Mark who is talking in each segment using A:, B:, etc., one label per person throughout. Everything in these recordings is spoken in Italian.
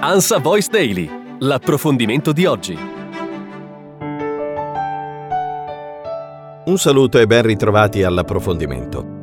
A: Ansa Voice Daily, l'approfondimento di oggi.
B: Un saluto e ben ritrovati all'approfondimento.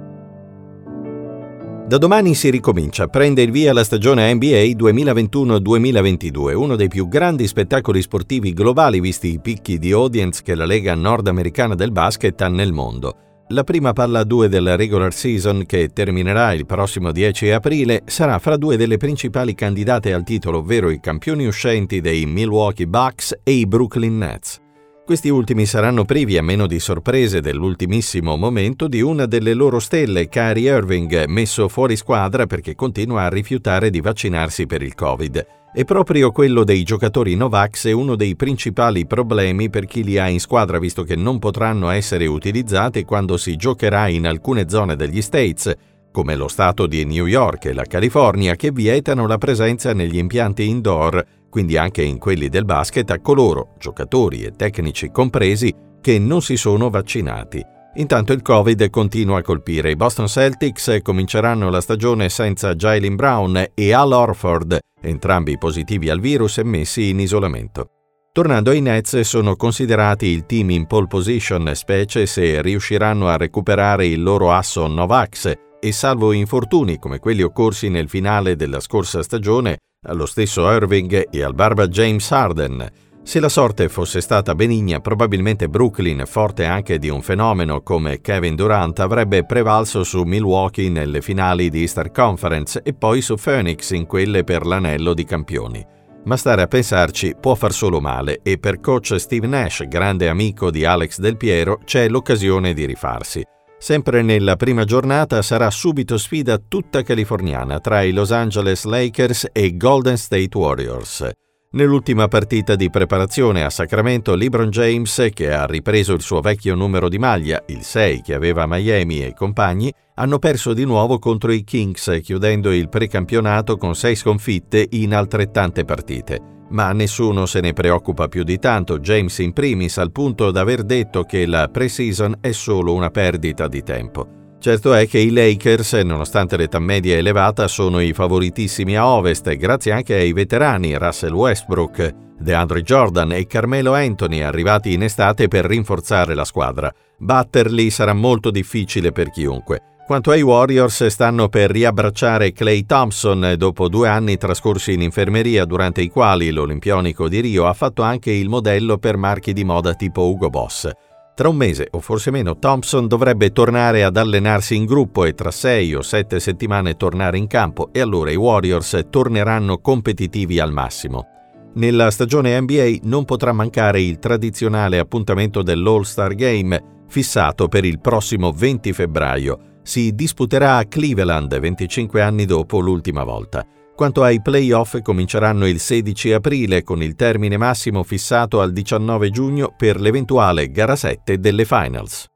B: Da domani si ricomincia, prende il via la stagione NBA 2021-2022, uno dei più grandi spettacoli sportivi globali visti i picchi di audience che la Lega nordamericana del basket ha nel mondo. La prima palla a due della regular season, che terminerà il prossimo 10 aprile, sarà fra due delle principali candidate al titolo, ovvero i campioni uscenti dei Milwaukee Bucks e i Brooklyn Nets. Questi ultimi saranno privi, a meno di sorprese dell'ultimissimo momento, di una delle loro stelle, Kyrie Irving, messo fuori squadra perché continua a rifiutare di vaccinarsi per il Covid. E proprio quello dei giocatori Novax è uno dei principali problemi per chi li ha in squadra, visto che non potranno essere utilizzati quando si giocherà in alcune zone degli States, come lo stato di New York e la California, che vietano la presenza negli impianti indoor, quindi anche in quelli del basket, a coloro, giocatori e tecnici compresi, che non si sono vaccinati. Intanto il Covid continua a colpire. I Boston Celtics cominceranno la stagione senza Jalen Brown e Al Orford, entrambi positivi al virus e messi in isolamento. Tornando ai Nets, sono considerati il team in pole position, specie se riusciranno a recuperare il loro asso Novax e salvo infortuni come quelli occorsi nel finale della scorsa stagione allo stesso Irving e al barba James Harden, se la sorte fosse stata benigna, probabilmente Brooklyn, forte anche di un fenomeno come Kevin Durant, avrebbe prevalso su Milwaukee nelle finali di Easter Conference e poi su Phoenix in quelle per l'anello di campioni. Ma stare a pensarci può far solo male e per coach Steve Nash, grande amico di Alex Del Piero, c'è l'occasione di rifarsi. Sempre nella prima giornata sarà subito sfida tutta californiana tra i Los Angeles Lakers e Golden State Warriors. Nell'ultima partita di preparazione a Sacramento, LeBron James, che ha ripreso il suo vecchio numero di maglia, il 6 che aveva Miami e i compagni, hanno perso di nuovo contro i Kings, chiudendo il precampionato con sei sconfitte in altrettante partite. Ma nessuno se ne preoccupa più di tanto, James in primis, al punto da aver detto che la pre-season è solo una perdita di tempo. Certo è che i Lakers, nonostante l'età media elevata, sono i favoritissimi a ovest, grazie anche ai veterani Russell Westbrook, DeAndre Jordan e Carmelo Anthony arrivati in estate per rinforzare la squadra. Batterli sarà molto difficile per chiunque. Quanto ai Warriors, stanno per riabbracciare Clay Thompson dopo due anni trascorsi in infermeria, durante i quali l'Olimpionico di Rio ha fatto anche il modello per marchi di moda tipo Ugo Boss. Tra un mese o forse meno Thompson dovrebbe tornare ad allenarsi in gruppo e tra sei o sette settimane tornare in campo e allora i Warriors torneranno competitivi al massimo. Nella stagione NBA non potrà mancare il tradizionale appuntamento dell'All-Star Game fissato per il prossimo 20 febbraio. Si disputerà a Cleveland 25 anni dopo l'ultima volta. Quanto ai playoff cominceranno il 16 aprile con il termine massimo fissato al 19 giugno per l'eventuale gara 7 delle finals.